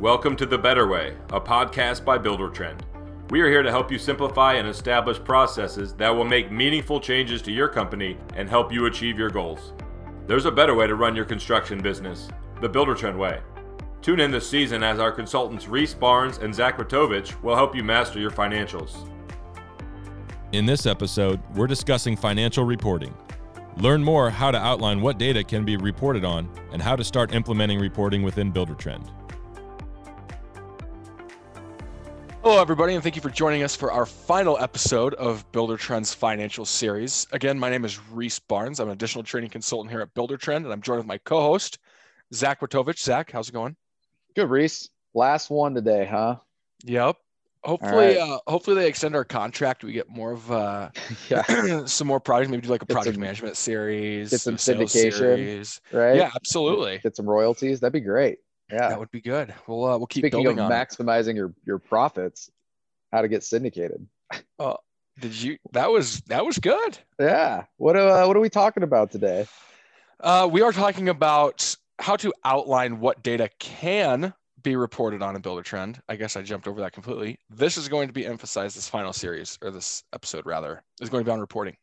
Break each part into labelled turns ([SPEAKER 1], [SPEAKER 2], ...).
[SPEAKER 1] Welcome to The Better Way, a podcast by Buildertrend. We are here to help you simplify and establish processes that will make meaningful changes to your company and help you achieve your goals. There's a better way to run your construction business, the Buildertrend way. Tune in this season as our consultants Reece Barnes and Zach Ratovich will help you master your financials. In this episode, we're discussing financial reporting. Learn more how to outline what data can be reported on and how to start implementing reporting within Buildertrend.
[SPEAKER 2] Hello, everybody, and thank you for joining us for our final episode of Buildertrend's financial series. Again, my name is Reece Barnes. I'm an additional training consultant here at Buildertrend, and I'm joined with my co-host, Zach Ratovich. Zach, how's it going?
[SPEAKER 3] Good, Reece. Last one today, huh?
[SPEAKER 2] Yep. Hopefully, right. uh, hopefully they extend our contract. We get more of uh, yeah. some more projects. Maybe do like a project some, management series,
[SPEAKER 3] get some syndication, series. right?
[SPEAKER 2] Yeah, absolutely.
[SPEAKER 3] Get some royalties. That'd be great. Yeah,
[SPEAKER 2] that would be good. We'll uh, we'll keep
[SPEAKER 3] Speaking
[SPEAKER 2] building
[SPEAKER 3] of
[SPEAKER 2] on
[SPEAKER 3] maximizing
[SPEAKER 2] it.
[SPEAKER 3] your your profits. How to get syndicated?
[SPEAKER 2] Oh, did you? That was that was good.
[SPEAKER 3] Yeah. What uh, what are we talking about today?
[SPEAKER 2] Uh, we are talking about how to outline what data can be reported on a Buildertrend. I guess I jumped over that completely. This is going to be emphasized. This final series or this episode rather is going to be on reporting.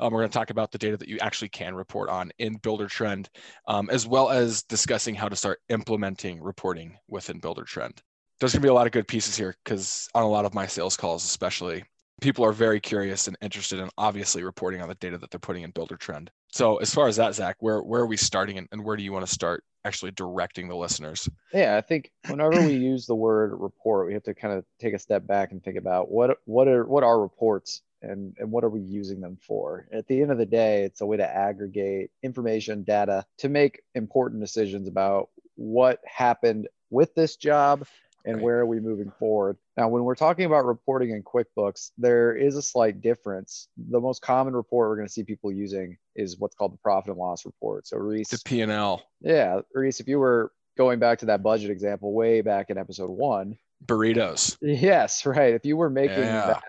[SPEAKER 2] Um, we're going to talk about the data that you actually can report on in Buildertrend, um, as well as discussing how to start implementing reporting within Buildertrend. There's going to be a lot of good pieces here because on a lot of my sales calls, especially, people are very curious and interested in obviously reporting on the data that they're putting in Buildertrend. So as far as that, Zach, where where are we starting and, and where do you want to start actually directing the listeners?
[SPEAKER 3] Yeah, I think whenever we use the word report, we have to kind of take a step back and think about what what are what are reports and, and what are we using them for? At the end of the day, it's a way to aggregate information, data to make important decisions about what happened with this job and right. where are we moving forward. Now, when we're talking about reporting in QuickBooks, there is a slight difference. The most common report we're going to see people using is what's called the profit and loss report. So, Reece,
[SPEAKER 2] the P and L.
[SPEAKER 3] Yeah, Reece, if you were going back to that budget example way back in episode one,
[SPEAKER 2] burritos.
[SPEAKER 3] Yes, right. If you were making yeah. that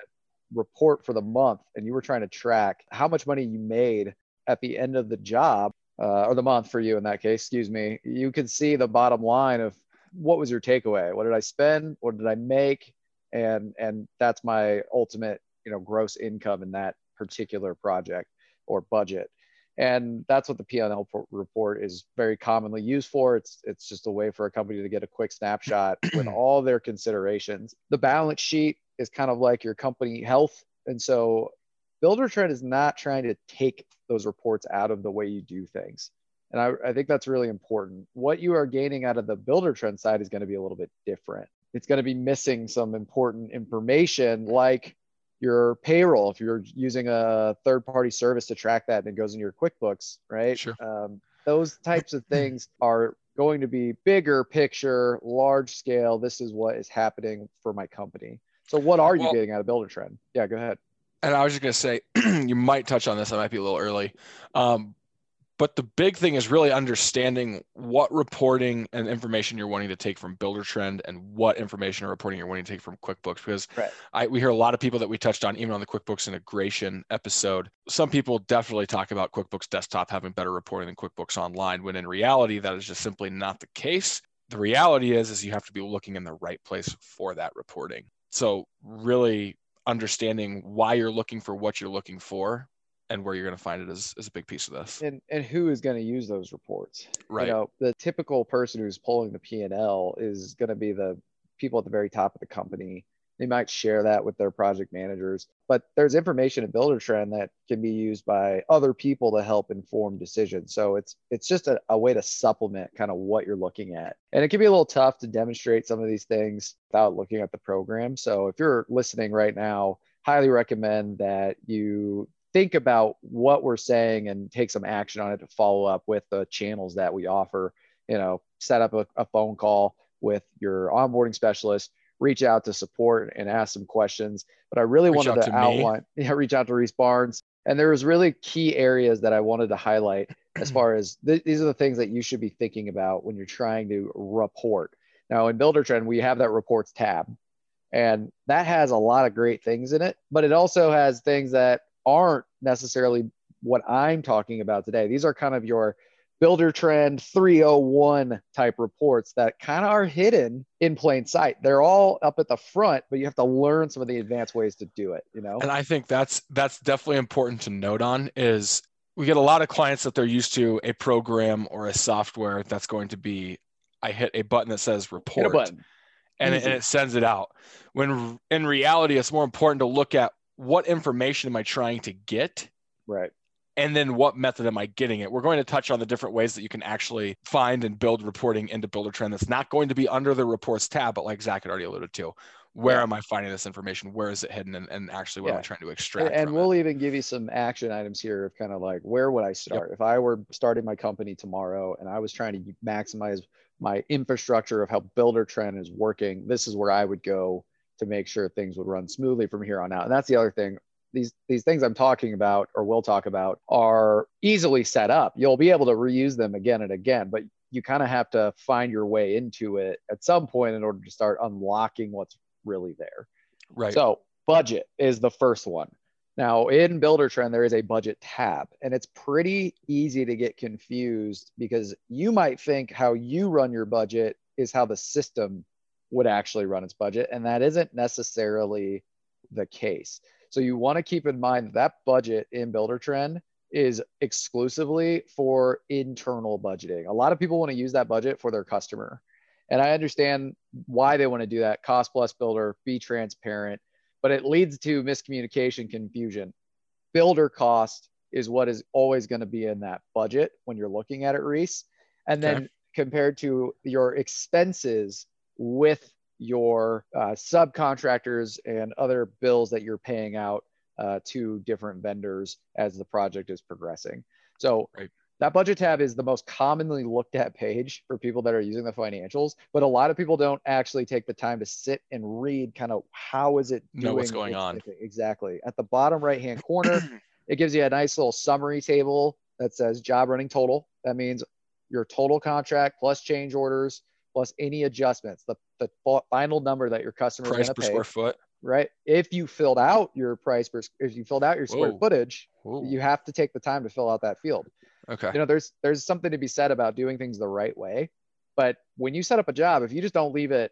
[SPEAKER 3] report for the month and you were trying to track how much money you made at the end of the job uh, or the month for you in that case, excuse me, you could see the bottom line of what was your takeaway? What did I spend? What did I make? And and that's my ultimate, you know, gross income in that particular project or budget. And that's what the P&L report is very commonly used for. It's it's just a way for a company to get a quick snapshot with all their considerations. The balance sheet is kind of like your company health. And so Buildertrend is not trying to take those reports out of the way you do things. And I, I think that's really important. What you are gaining out of the Buildertrend side is going to be a little bit different. It's going to be missing some important information like your payroll. If you're using a third party service to track that and it goes in your QuickBooks, right?
[SPEAKER 2] Sure.
[SPEAKER 3] Um, those types of things are going to be bigger picture, large scale. This is what is happening for my company. So what are you well, getting out of Buildertrend? Yeah, go ahead.
[SPEAKER 2] And I was just going to say, you might touch on this. I might be a little early. Um, but the big thing is really understanding what reporting and information you're wanting to take from Buildertrend and what information or reporting you're wanting to take from QuickBooks. Because right. I, we hear a lot of people that we touched on, even on the QuickBooks integration episode. Some people definitely talk about QuickBooks Desktop having better reporting than QuickBooks Online, when in reality, that is just simply not the case. The reality is, is you have to be looking in the right place for that reporting. So really understanding why you're looking for what you're looking for and where you're going to find it is, is a big piece of this.
[SPEAKER 3] And and who is going to use those reports?
[SPEAKER 2] Right.
[SPEAKER 3] You know, the typical person who's pulling the P and L is going to be the people at the very top of the company they might share that with their project managers, but there's information in Buildertrend that can be used by other people to help inform decisions. So it's it's just a, a way to supplement kind of what you're looking at. And it can be a little tough to demonstrate some of these things without looking at the program. So if you're listening right now, highly recommend that you think about what we're saying and take some action on it to follow up with the channels that we offer. You know, set up a, a phone call with your onboarding specialist reach out to support and ask some questions. But I really reach wanted to, to outline, yeah, reach out to Reece Barnes. And there was really key areas that I wanted to highlight as far as th- these are the things that you should be thinking about when you're trying to report. Now in Buildertrend, we have that reports tab, and that has a lot of great things in it, but it also has things that aren't necessarily what I'm talking about today. These are kind of your Buildertrend 301 type reports that kind of are hidden in plain sight. They're all up at the front but you have to learn some of the advanced ways to do it you know?
[SPEAKER 2] And i think that's that's definitely important to note on is we get a lot of clients that they're used to a program or a software that's going to be i hit a button that says report. And it, and it sends it out. When in reality it's more important to look at what information am i trying to get
[SPEAKER 3] right
[SPEAKER 2] and then what method am I getting it? We're going to touch on the different ways that you can actually find and build reporting into Buildertrend that's not going to be under the reports tab, but like Zach had already alluded to, where yeah. am I finding this information? Where is it hidden? And, and actually, what yeah. am I trying to extract?
[SPEAKER 3] And, and we'll
[SPEAKER 2] it?
[SPEAKER 3] even give you some action items here of kind of like where would I start? Yep. If I were starting my company tomorrow and I was trying to maximize my infrastructure of how Buildertrend is working, this is where I would go to make sure things would run smoothly from here on out. And that's the other thing these these things I'm talking about or will talk about are easily set up. You'll be able to reuse them again and again, but you kind of have to find your way into it at some point in order to start unlocking what's really there.
[SPEAKER 2] Right.
[SPEAKER 3] So budget is the first one. Now in Buildertrend, there is a budget tab, and it's pretty easy to get confused because you might think how you run your budget is how the system would actually run its budget, and that isn't necessarily the case. So you want to keep in mind that, that budget in Buildertrend is exclusively for internal budgeting. A lot of people want to use that budget for their customer. And I understand why they want to do that. Cost plus builder, be transparent, but it leads to miscommunication, confusion. Builder cost is what is always going to be in that budget when you're looking at it, Reece. And then okay. compared to your expenses with your uh, subcontractors and other bills that you're paying out uh, to different vendors as the project is progressing. So right. that budget tab is the most commonly looked at page for people that are using the financials, but a lot of people don't actually take the time to sit and read kind of how is it
[SPEAKER 2] doing know what's going on.
[SPEAKER 3] Exactly. At the bottom right hand corner, it gives you a nice little summary table that says job running total. That means your total contract plus change orders plus any adjustments, the, the final number that your customer
[SPEAKER 2] price
[SPEAKER 3] is
[SPEAKER 2] per
[SPEAKER 3] pay,
[SPEAKER 2] square foot.
[SPEAKER 3] Right. If you filled out your price per, if you filled out your square Whoa. footage, Whoa. you have to take the time to fill out that field.
[SPEAKER 2] Okay.
[SPEAKER 3] You know, there's there's something to be said about doing things the right way. But when you set up a job, if you just don't leave it,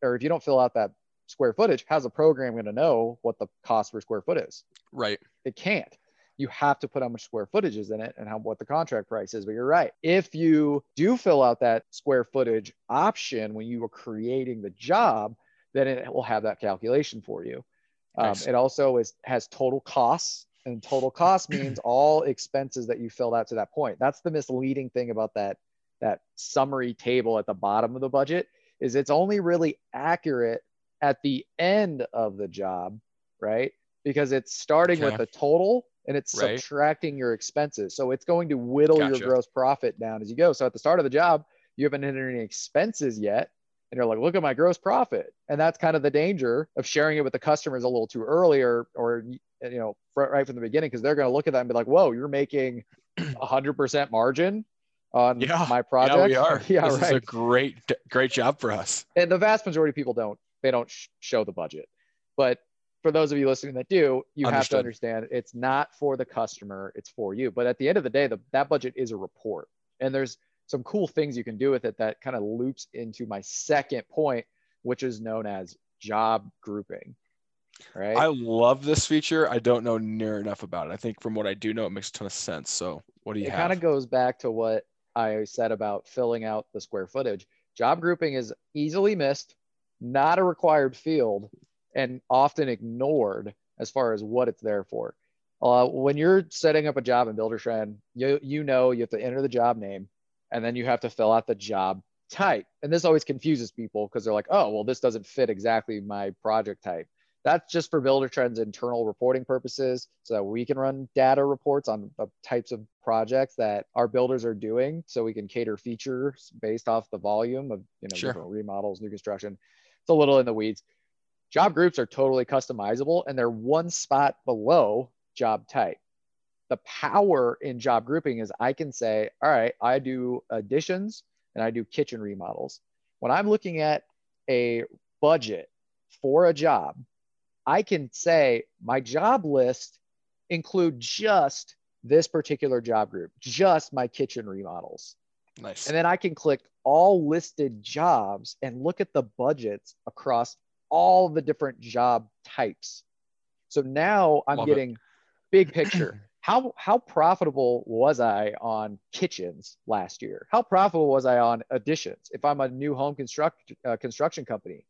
[SPEAKER 3] or if you don't fill out that square footage, how's a program going to know what the cost per square foot is?
[SPEAKER 2] Right.
[SPEAKER 3] It can't you have to put how much square footage is in it and how what the contract price is. But you're right. If you do fill out that square footage option when you are creating the job, then it will have that calculation for you. Um. Um, it also is has total costs, and total cost means all expenses that you filled out to that point. That's the misleading thing about that that summary table at the bottom of the budget is it's only really accurate at the end of the job, right? Because it's starting okay. with the total and it's right. subtracting your expenses. So it's going to whittle gotcha. your gross profit down as you go. So at the start of the job, you haven't entered any expenses yet. And you're like, look at my gross profit. And that's kind of the danger of sharing it with the customers a little too early or, or you know, right from the beginning, because they're going to look at that and be like, whoa, you're making 100% margin on
[SPEAKER 2] yeah,
[SPEAKER 3] my project.
[SPEAKER 2] Yeah, we are. Yeah, this right. is a great, great job for us.
[SPEAKER 3] And the vast majority of people don't, they don't sh- show the budget. But for those of you listening that do, you Understood. have to understand it's not for the customer, it's for you. But at the end of the day, the, that budget is a report. And there's some cool things you can do with it that kind of loops into my second point, which is known as job grouping. Right.
[SPEAKER 2] I love this feature. I don't know near enough about it. I think from what I do know, it makes a ton of sense. So what do you
[SPEAKER 3] it
[SPEAKER 2] have?
[SPEAKER 3] It kind of goes back to what I said about filling out the square footage. Job grouping is easily missed, not a required field, and often ignored as far as what it's there for. Uh, when you're setting up a job in Buildertrend, you you know you have to enter the job name, and then you have to fill out the job type. And this always confuses people because they're like, oh, well, this doesn't fit exactly my project type. That's just for Buildertrend's internal reporting purposes, so that we can run data reports on the types of projects that our builders are doing, so we can cater features based off the volume of you know sure. remodels, new construction. It's a little in the weeds. Job groups are totally customizable and they're one spot below job type. The power in job grouping is I can say, all right, I do additions and I do kitchen remodels. When I'm looking at a budget for a job, I can say my job list include just this particular job group, just my kitchen remodels.
[SPEAKER 2] Nice.
[SPEAKER 3] And then I can click all listed jobs and look at the budgets across all the different job types. So now I'm
[SPEAKER 2] Love it.
[SPEAKER 3] getting big picture. How how profitable was I on kitchens last year? How profitable was I on additions? If I'm a new home construct uh, construction company,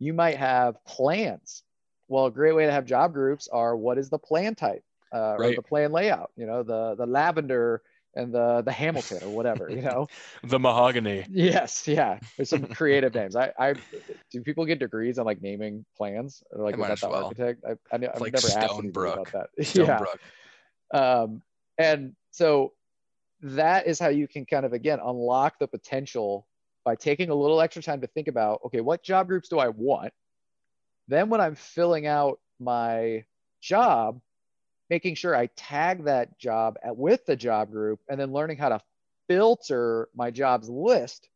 [SPEAKER 3] you might have plans. Well, a great way to have job groups are what is the plan type uh, or the plan layout? You know, the the lavender and the the Hamilton or whatever. You know,
[SPEAKER 2] the mahogany.
[SPEAKER 3] Yes, yeah. There's some creative names. I, I do people get degrees on like naming plans? Or, like was that the
[SPEAKER 2] well.
[SPEAKER 3] architect? I, I, have
[SPEAKER 2] like
[SPEAKER 3] never asked anybody
[SPEAKER 2] Stonebrook.
[SPEAKER 3] about that. yeah.
[SPEAKER 2] Stonebrook.
[SPEAKER 3] Um, and so that is how you can kind of again unlock the potential by taking a little extra time to think about okay, what job groups do I want? Then when I'm filling out my job, making sure I tag that job at, with the job group and then learning how to filter my jobs list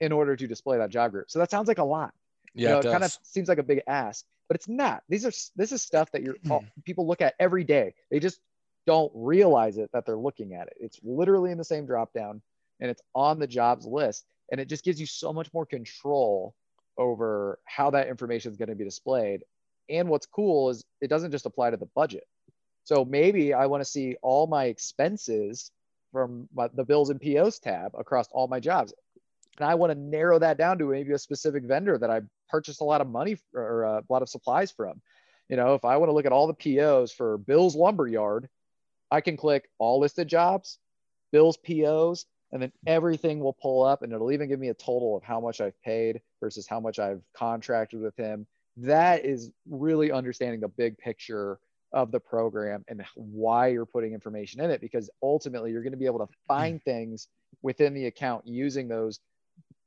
[SPEAKER 3] in order to display that job group. So that sounds like a lot.
[SPEAKER 2] Yeah,
[SPEAKER 3] you know,
[SPEAKER 2] it
[SPEAKER 3] it kind of seems like a big ask, but it's not. These are this is stuff that you're hmm. all, people look at every day. They just don't realize it that they're looking at it. It's literally in the same drop down and it's on the jobs list and it just gives you so much more control over how that information is going to be displayed. And what's cool is it doesn't just apply to the budget. So maybe I want to see all my expenses from my, the bills and POs tab across all my jobs. And I want to narrow that down to maybe a specific vendor that I purchased a lot of money or uh, a lot of supplies from. You know, if I want to look at all the POs for Bill's Lumberyard, I can click all listed jobs, Bill's POs, and then everything will pull up and it'll even give me a total of how much I've paid versus how much I've contracted with him. That is really understanding the big picture of the program and why you're putting information in it because ultimately you're going to be able to find things within the account using those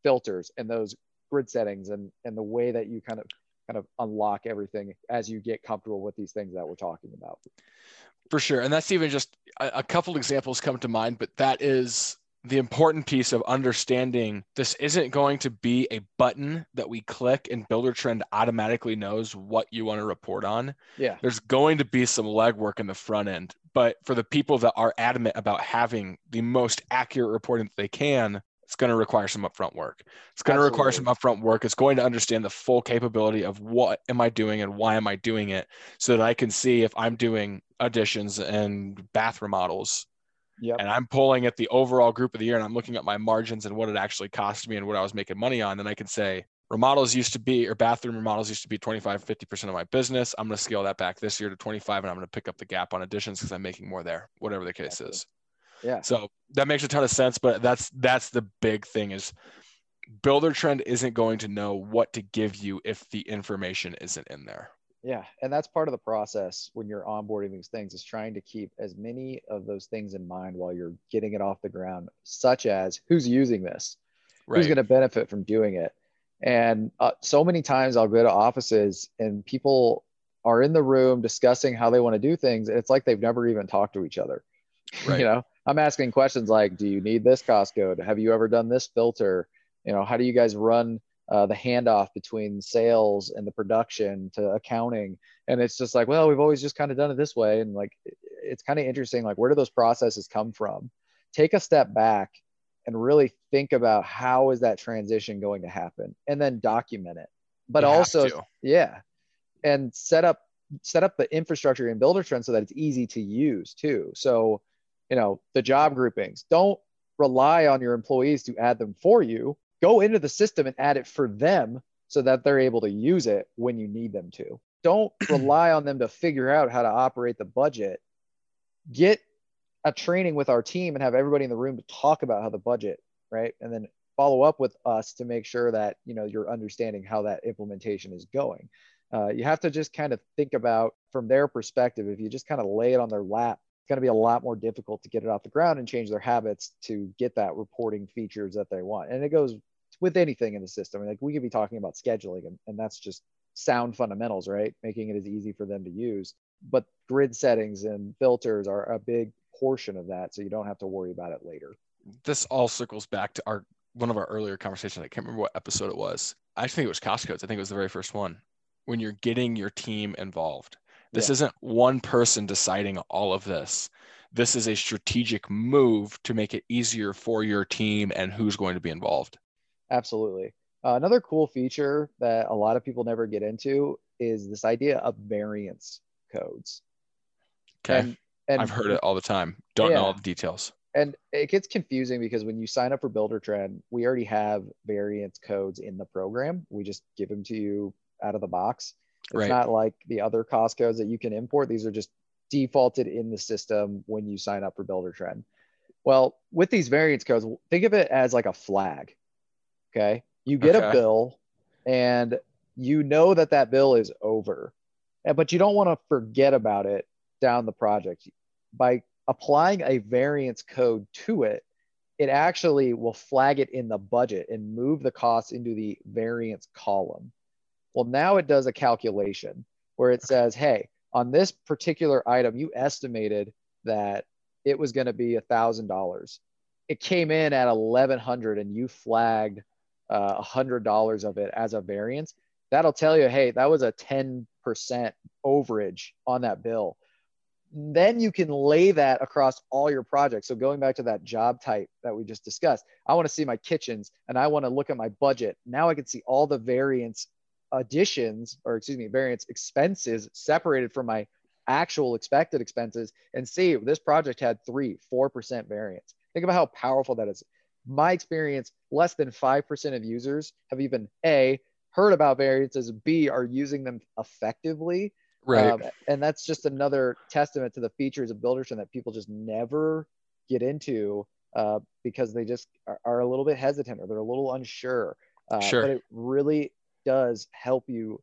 [SPEAKER 3] filters and those grid settings and and the way that you kind of kind of unlock everything as you get comfortable with these things that we're talking about.
[SPEAKER 2] For sure. And that's even just a, a couple examples come to mind, but that is the important piece of understanding this isn't going to be a button that we click and Buildertrend automatically knows what you want to report on.
[SPEAKER 3] Yeah.
[SPEAKER 2] There's going to be some legwork in the front end. But for the people that are adamant about having the most accurate reporting that they can, it's going to require some upfront work. It's going to require some upfront work. It's going to understand the full capability of what am I doing and why am I doing it so that I can see if I'm doing additions and bath remodels
[SPEAKER 3] Yep.
[SPEAKER 2] and I'm pulling at the overall group of the year and I'm looking at my margins and what it actually cost me and what I was making money on, then I can say remodels used to be or bathroom remodels used to be 25, 50% of my business. I'm going to scale that back this year to 25 and I'm going to pick up the gap on additions because I'm making more there, whatever the case
[SPEAKER 3] Exactly.
[SPEAKER 2] is.
[SPEAKER 3] Yeah.
[SPEAKER 2] So that makes a ton of sense, but that's that's the big thing is Buildertrend isn't going to know what to give you if the information isn't in there.
[SPEAKER 3] Yeah, and that's part of the process when you're onboarding these things is trying to keep as many of those things in mind while you're getting it off the ground, such as who's using this, who's going to benefit from doing it. And uh, so many times I'll go to offices and people are in the room discussing how they want to do things. And it's like they've never even talked to each other.
[SPEAKER 2] Right.
[SPEAKER 3] you know, I'm asking questions like, do you need this cost code? Have you ever done this filter? You know, how do you guys run uh, the handoff between sales and the production to accounting? And it's just like, well, we've always just kind of done it this way. And like, it's kind of interesting. Like, where do those processes come from? Take a step back and really think about how is that transition going to happen and then document it. But
[SPEAKER 2] You
[SPEAKER 3] also, yeah, and set up set up the infrastructure and Buildertrend so that it's easy to use too. So, you know, the job groupings. Don't rely on your employees to add them for you. Go into the system and add it for them so that they're able to use it when you need them to. Don't rely on them to figure out how to operate the budget. Get a training with our team and have everybody in the room to talk about how the budget, right? And then follow up with us to make sure that you know you're understanding how that implementation is going. Uh, you have to just kind of think about from their perspective. If you just kind of lay it on their lap, it's going to be a lot more difficult to get it off the ground and change their habits to get that reporting features that they want. And it goes with anything in the system. I mean, like we could be talking about scheduling, and, and that's just sound fundamentals, right? Making it as easy for them to use. But grid settings and filters are a big portion of that, so you don't have to worry about it later.
[SPEAKER 2] This all circles back to our one of our earlier conversations. I can't remember what episode it was. I think it was cost codes. I think it was the very first one. When you're getting your team involved, this
[SPEAKER 3] Yeah.
[SPEAKER 2] isn't one person deciding all of this. this is a strategic move to make it easier for your team and who's going to be involved.
[SPEAKER 3] Absolutely. Uh, another cool feature that a lot of people never get into is this idea of variance codes.
[SPEAKER 2] Okay. And, and I've heard it all the time. Don't yeah. know all the details.
[SPEAKER 3] And it gets confusing because when you sign up for Buildertrend, we already have variance codes in the program. We just give them to you out of the box. It's right. not like the other cost codes that you can import. These are just defaulted in the system when you sign up for Buildertrend. Well, with these variance codes, think of it as like a flag. Okay. You get okay. a bill and you know that that bill is over, but you don't want to forget about it down the project. By applying a variance code to it, it actually will flag it in the budget and move the costs into the variance column. Well, now it does a calculation where it says, hey, on this particular item, you estimated that it was going to be a thousand dollars. It came in at eleven hundred, and you flagged uh, a uh, hundred dollars of it as a variance. That'll tell you, hey, that was a ten percent overage on that bill. Then you can lay that across all your projects. So going back to that job type that we just discussed, I want to see my kitchens and I want to look at my budget. Now I can see all the variance additions or excuse me variance expenses separated from my actual expected expenses and see this project had three four percent variance think about how powerful that is my experience less than 5% of users have even a heard about variances b are using them effectively
[SPEAKER 2] right um,
[SPEAKER 3] and that's just another testament to the features of buildertrend that people just never get into uh, because they just are, are, a little bit hesitant or they're a little unsure uh,
[SPEAKER 2] sure.
[SPEAKER 3] but it really does help you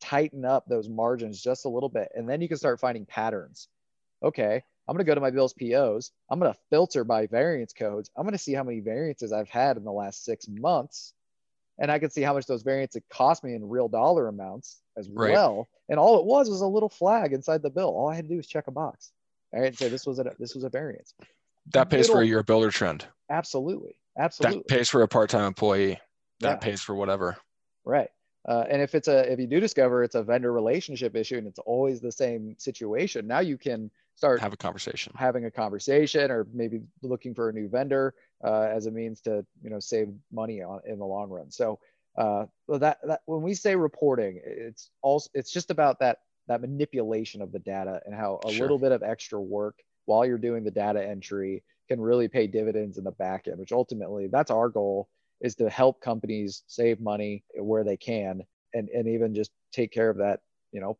[SPEAKER 3] tighten up those margins just a little bit. And then you can start finding patterns. Okay, I'm going to go to my bills POs. I'm going to filter by variance codes. I'm going to see how many variances I've had in the last six months. And I can see how much those variances cost me in real dollar amounts as right. well. And all it was was a little flag inside the bill. All I had to do was check a box. All right, say this was a this was a variance.
[SPEAKER 2] That pays for your Buildertrend.
[SPEAKER 3] Absolutely, absolutely.
[SPEAKER 2] That pays for a part-time employee. That yeah. pays for whatever.
[SPEAKER 3] Right. Uh, and if it's a if you do discover it's a vendor relationship issue and it's always the same situation, now you can start
[SPEAKER 2] have a conversation,
[SPEAKER 3] having a conversation, or maybe looking for a new vendor uh, as a means to you know save money on in the long run. So uh, that that when we say reporting, it's also it's just about that that manipulation of the data and how a sure. little bit of extra work while you're doing the data entry can really pay dividends in the back end, which ultimately that's our goal is to help companies save money where they can and, and even just take care of that, you know,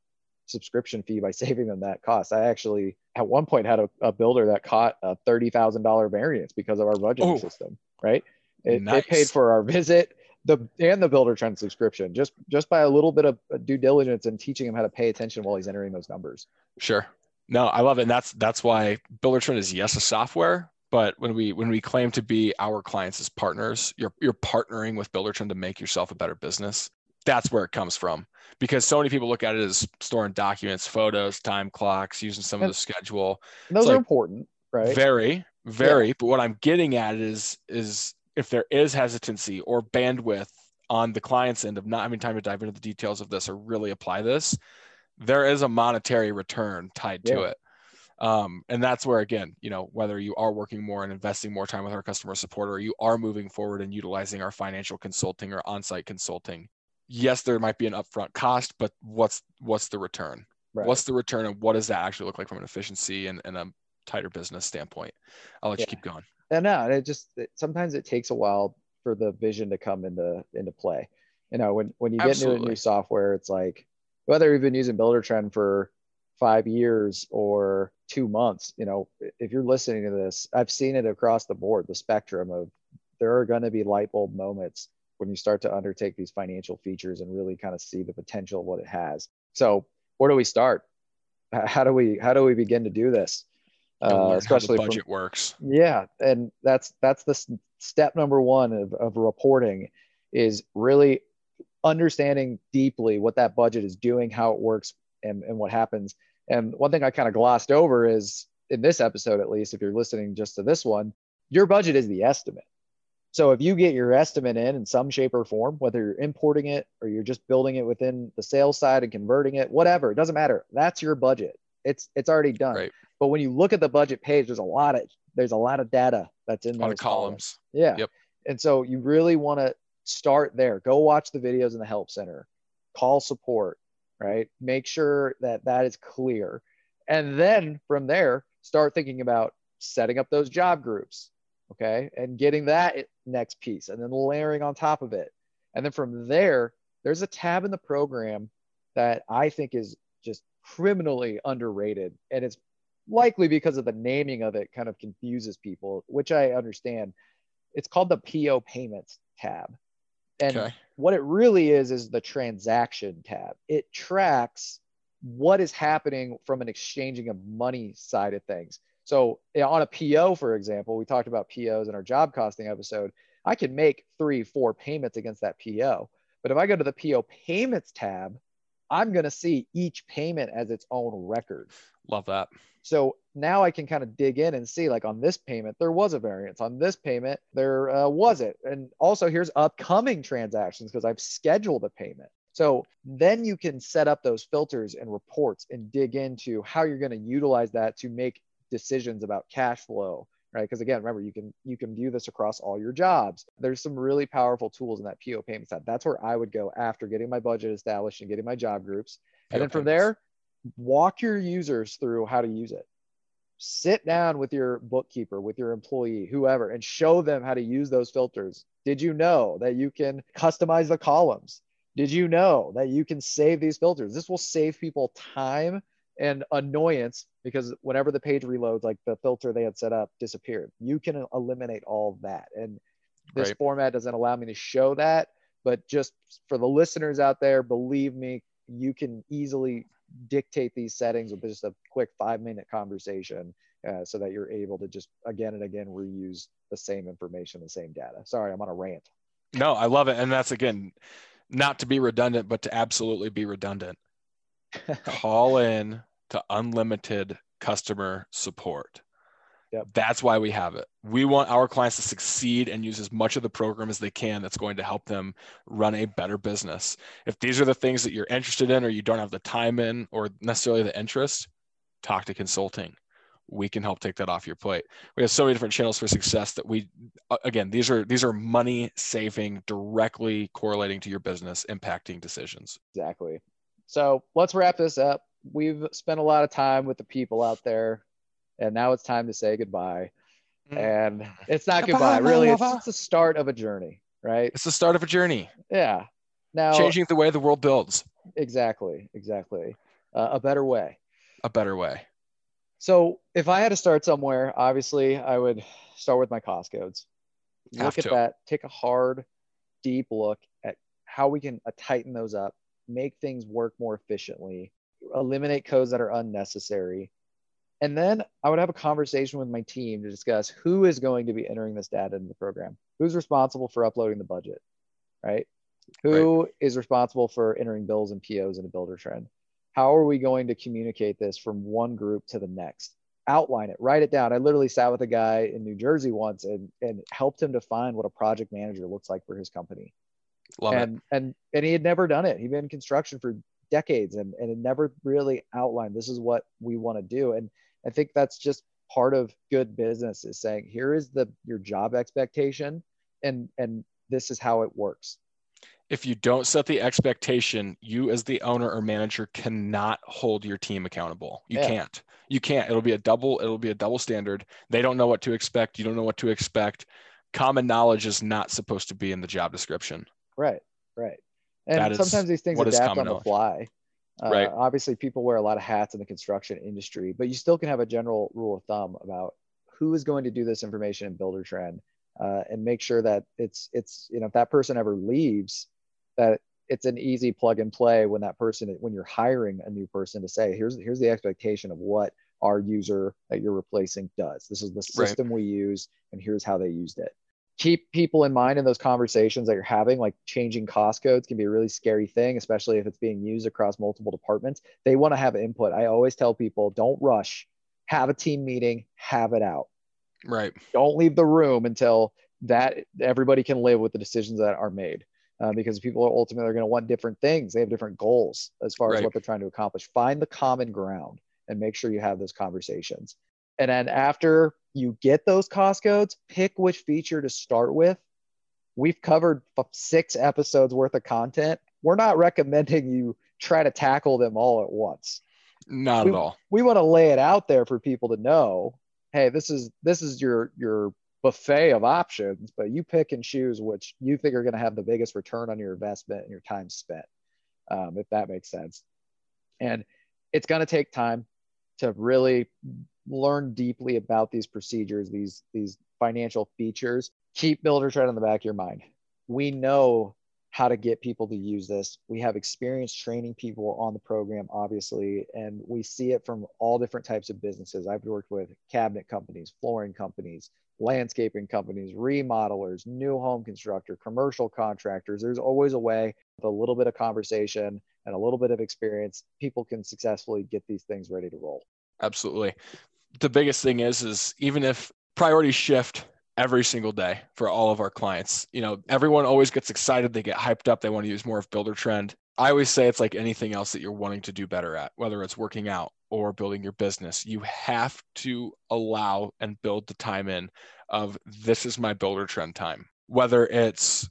[SPEAKER 3] subscription fee by saving them that cost. I actually at one point had a, a builder that caught a thirty thousand dollar variance because of our budgeting oh, system. Right, it, nice. it, paid for our visit, the and the Buildertrend subscription just just by a little bit of due diligence and teaching him how to pay attention while he's entering those numbers.
[SPEAKER 2] Sure. No, I love it. And that's that's why Buildertrend is yes a software, but when we when we claim to be our clients as partners you're you're partnering with buildertrend to make yourself a better business that's where it comes from because so many people look at it as storing documents photos time clocks using some and of the schedule
[SPEAKER 3] those it's are important right
[SPEAKER 2] very very yeah. but what i'm getting at is is if there is hesitancy or bandwidth on the client's end of not having time to dive into the details of this or really apply this there is a monetary return tied yeah. to it um, and that's where, again, you know, whether you are working more and investing more time with our customer support or you are moving forward and utilizing our financial consulting or on-site consulting, yes, there might be an upfront cost, but what's what's the return? Right. What's the return and what does that actually look like from an efficiency and, and a tighter business standpoint? I'll let yeah. you keep going.
[SPEAKER 3] And no, it just it, sometimes it takes a while for the vision to come into into play. You know, when when you get Absolutely. new new software, it's like whether you've been using Buildertrend for five years or two months you know if you're listening to this i've seen it across the board the spectrum of there are going to be light bulb moments when you start to undertake these financial features and really kind of see the potential of what it has. So where do we start? How do we how do we begin to do this?
[SPEAKER 2] Uh, especially how the budget from, works.
[SPEAKER 3] Yeah and that's that's the step number one of, of reporting is really understanding deeply what that budget is doing how it works and, and what happens. And one thing I kind of glossed over is in this episode, at least, if you're listening just to this one, your budget is the estimate. So if you get your estimate in in some shape or form, whether you're importing it or you're just building it within the sales side and converting it, whatever, it doesn't matter. That's your budget. It's it's already done.
[SPEAKER 2] Right.
[SPEAKER 3] But when you look at the budget page, there's a lot of there's a lot of data that's in
[SPEAKER 2] A lot
[SPEAKER 3] those
[SPEAKER 2] of columns.
[SPEAKER 3] Yeah.
[SPEAKER 2] Yep.
[SPEAKER 3] And so you really want to start there. Go watch the videos in the help center. Call support, right? Make sure that that is clear. And then from there, start thinking about setting up those job groups, okay? And getting that next piece and then layering on top of it. And then from there, there's a tab in the program that I think is just criminally underrated and it's likely because of the naming of it kind of confuses people, which I understand. It's called the PO payments tab. And
[SPEAKER 2] Okay.
[SPEAKER 3] what it really is is the transaction tab. It tracks what is happening from an exchanging of money side of things. So on a PO, for example, we talked about POs in our job costing episode. I can make three, four payments against that PO. But if I go to the PO payments tab, I'm going to see each payment as its own record.
[SPEAKER 2] Love that.
[SPEAKER 3] So now I can kind of dig in and see, like on this payment, there was a variance. On this payment, there uh, wasn't. And also, here's upcoming transactions because I've scheduled a payment. So then you can set up those filters and reports and dig into how you're going to utilize that to make decisions about cash flow right? Because again remember you can you can view this across all your jobs. There's some really powerful tools in that po payment tab that's where i would go after getting my budget established and getting my job groups. And
[SPEAKER 2] PO
[SPEAKER 3] then from
[SPEAKER 2] payments.
[SPEAKER 3] there walk your users through how to use it. Sit down with your bookkeeper with your employee whoever and show them how to use those filters. Did you know that you can customize the columns? Did you know that you can save these filters? This will save people time and annoyance because whenever the page reloads like the filter they had set up disappeared you can eliminate all that and this
[SPEAKER 2] Right.
[SPEAKER 3] format doesn't allow me to show that but just for the listeners out there believe me you can easily dictate these settings with just a quick five minute conversation uh, so that you're able to just again and again reuse the same information the same data sorry i'm on a rant
[SPEAKER 2] No, I love it. And that's again, not to be redundant, but to absolutely be redundant. Call in to unlimited customer support.
[SPEAKER 3] Yep.
[SPEAKER 2] That's why we have it. We want our clients to succeed and use as much of the program as they can that's going to help them run a better business. If these are the things that you're interested in or you don't have the time in or necessarily the interest, talk to consulting. We can help take that off your plate. We have so many different channels for success that we again, these are these are money saving directly correlating to your business impacting decisions.
[SPEAKER 3] Exactly. So let's wrap this up. We've spent a lot of time with the people out there, and now it's time to say goodbye. And it's not
[SPEAKER 2] Goodbye,
[SPEAKER 3] goodbye, really. It's, it's the start of a journey, right?
[SPEAKER 2] It's the start of a journey,
[SPEAKER 3] Yeah. Now,
[SPEAKER 2] changing the way the world builds
[SPEAKER 3] exactly, exactly. Uh, a better way.
[SPEAKER 2] a better way.
[SPEAKER 3] So if I had to start somewhere, obviously I would start with my cost codes.
[SPEAKER 2] Have
[SPEAKER 3] Look at
[SPEAKER 2] to.
[SPEAKER 3] that, take a hard, deep look at how we can uh, tighten those up, make things work more efficiently, eliminate codes that are unnecessary. And then I would have a conversation with my team to discuss who is going to be entering this data in the program, who's responsible for uploading the budget, right? Who is responsible for entering bills and POs in a Buildertrend? How are we going to communicate this from one group to the next? Outline it, write it down. I literally sat with a guy in New Jersey once and, and helped him define what a project manager looks like for his company.
[SPEAKER 2] Love it.
[SPEAKER 3] and, and and he had never done it. He'd been in construction for decades and, and had never really outlined this is what we want to do. And I think that's just part of good business is saying here is the your job expectation and and this is how it works.
[SPEAKER 2] If you don't set the expectation, you as the owner or manager cannot hold your team accountable. You
[SPEAKER 3] Yeah.
[SPEAKER 2] can't. You can't. It'll be a double. It'll be a double standard. They don't know what to expect. You don't know what to expect. Common knowledge is not supposed to be in the job description.
[SPEAKER 3] Right, right. And sometimes these things adapt on the fly. Uh,
[SPEAKER 2] Right.
[SPEAKER 3] Obviously, people wear a lot of hats in the construction industry, but you still can have a general rule of thumb about who is going to do this information in Buildertrend, uh, and make sure that it's it's you know if that person ever leaves, that it's an easy plug and play when that person when you're hiring a new person to say here's here's the expectation of what our user that you're replacing does. This is the
[SPEAKER 2] Right.
[SPEAKER 3] system we use, and here's how they used it keep people in mind in those conversations that you're having like changing cost codes can be a really scary thing especially if it's being used across multiple departments. They want to have input. I always tell people don't rush. Have a team meeting have it out.
[SPEAKER 2] Right.
[SPEAKER 3] don't leave the room until that everybody can live with the decisions that are made uh, because people are ultimately going to want different things. They have different goals as far as what they're trying to accomplish. Find the common ground and make sure you have those conversations. And then after you get those cost codes, pick which feature to start with. We've covered six episodes worth of content. We're not recommending you try to tackle them all at once.
[SPEAKER 2] Not
[SPEAKER 3] we,
[SPEAKER 2] at all.
[SPEAKER 3] We want to lay it out there for people to know, hey, this is this is your your buffet of options, but you pick and choose which you think are going to have the biggest return on your investment and your time spent, um, if that makes sense. And it's going to take time to really learn deeply about these procedures, these these financial features. Keep builders right on the back of your mind. We know how to get people to use this. We have experience training people on the program, obviously, and we see it from all different types of businesses. I've worked with cabinet companies, flooring companies, landscaping companies, remodelers, new home constructor, commercial contractors. There's always a way with a little bit of conversation and a little bit of experience, people can successfully get these things ready to roll.
[SPEAKER 2] Absolutely. The biggest thing is is even if priorities shift every single day for all of our clients. You know, everyone always gets excited, they get hyped up, they want to use more of Buildertrend. I always say it's like anything else that you're wanting to do better at, whether it's working out or building your business. You have to allow and build the time in of this is my Buildertrend time, whether it's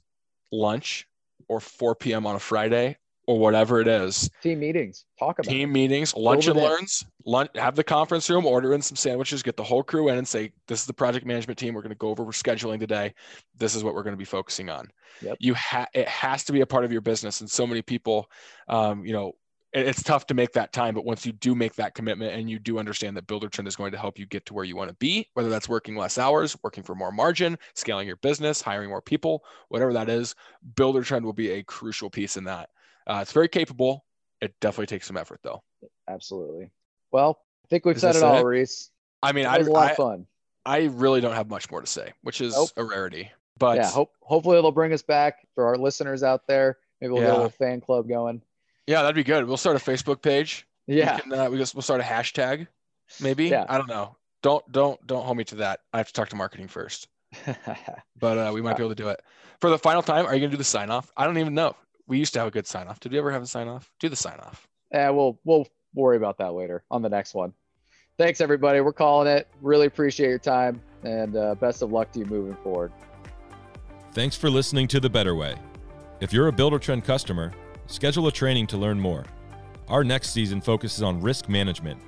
[SPEAKER 2] lunch or 4 p.m. on a Friday or whatever it is.
[SPEAKER 3] Team meetings, talk about
[SPEAKER 2] team
[SPEAKER 3] it.
[SPEAKER 2] meetings, lunch and learns, lunch, have the conference room, order in some sandwiches, get the whole crew in and say, this is the project management team. We're going to go over we're scheduling today. This is what we're going to be focusing on.
[SPEAKER 3] Yep.
[SPEAKER 2] You have, it has to be a part of your business. And so many people, um, you know, it's tough to make that time, but once you do make that commitment and you do understand that Buildertrend is going to help you get to where you want to be, whether that's working less hours, working for more margin, scaling your business, hiring more people, whatever that is, Buildertrend will be a crucial piece in that. Uh, it's very capable. It definitely takes some effort, though.
[SPEAKER 3] Absolutely. Well, I think we've
[SPEAKER 2] Is
[SPEAKER 3] said it all,
[SPEAKER 2] it?
[SPEAKER 3] Reece.
[SPEAKER 2] I mean,
[SPEAKER 3] It
[SPEAKER 2] I,
[SPEAKER 3] was a lot
[SPEAKER 2] I,
[SPEAKER 3] of fun.
[SPEAKER 2] I really don't have much more to say, which is
[SPEAKER 3] Nope.
[SPEAKER 2] a rarity. But
[SPEAKER 3] yeah, hope, hopefully it'll bring us back for our listeners out there. Maybe we'll get a little fan club going.
[SPEAKER 2] yeah, that'd be good. We'll start a Facebook page.
[SPEAKER 3] Yeah.
[SPEAKER 2] we can, uh, we just we'll start a hashtag, maybe.
[SPEAKER 3] Yeah.
[SPEAKER 2] I don't know. Don't don't don't hold me to that. I have to talk to marketing first, but uh, we might be able to do it for the final time. Are you gonna do the sign off? I don't even know. We used to have a good sign off. Did we ever have a sign off? Do the sign off.
[SPEAKER 3] yeah, we'll we'll worry about that later on the next one. Thanks everybody. We're calling it. Really appreciate your time and uh, best of luck to you moving forward.
[SPEAKER 1] Thanks for listening to The Better Way. If you're a Buildertrend customer, schedule a training to learn more. Our next season focuses on risk management.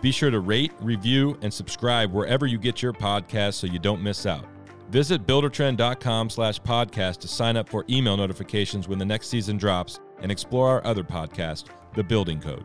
[SPEAKER 1] Be sure to rate, review, and subscribe wherever you get your podcasts so you don't miss out. Visit buildertrend.com slash podcast to sign up for email notifications when the next season drops and explore our other podcast, The Building Code.